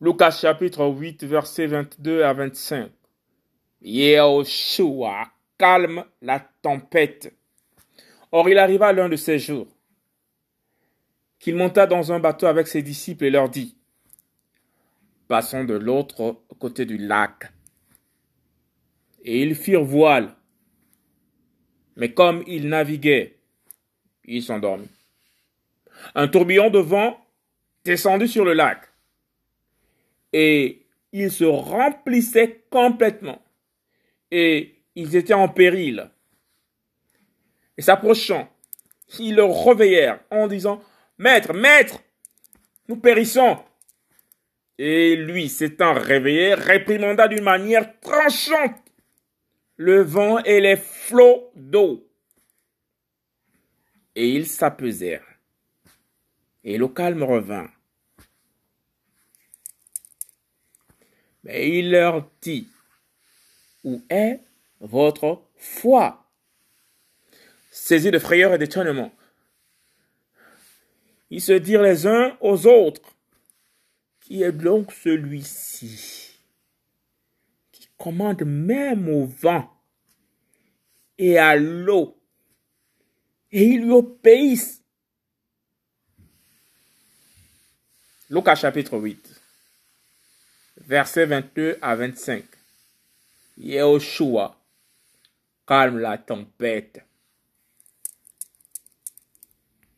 Lucas chapitre 8, versets 22 à 25. Yehoshua calme la tempête. Or il arriva l'un de ces jours qu'il monta dans un bateau avec ses disciples et leur dit, Passons de l'autre côté du lac. Et ils firent voile. Mais comme ils naviguaient, ils s'endormirent. Un tourbillon de vent descendit sur le lac et il se remplissait complètement et ils étaient en péril. Et s'approchant, ils le réveillèrent en disant, Maître, maître, nous périssons. Et lui, s'étant réveillé, réprimanda d'une manière tranchante le vent et les flots d'eau. Et ils s'apaisèrent. Et le calme revint. Mais il leur dit, Où est votre foi? Saisis de frayeur et d'étonnement, ils se dirent les uns aux autres, Qui est donc celui-ci qui commande même au vent et à l'eau, et ils lui obéissent. Lucas chapitre 8, versets 22 à 25. Yehoshua calme la tempête.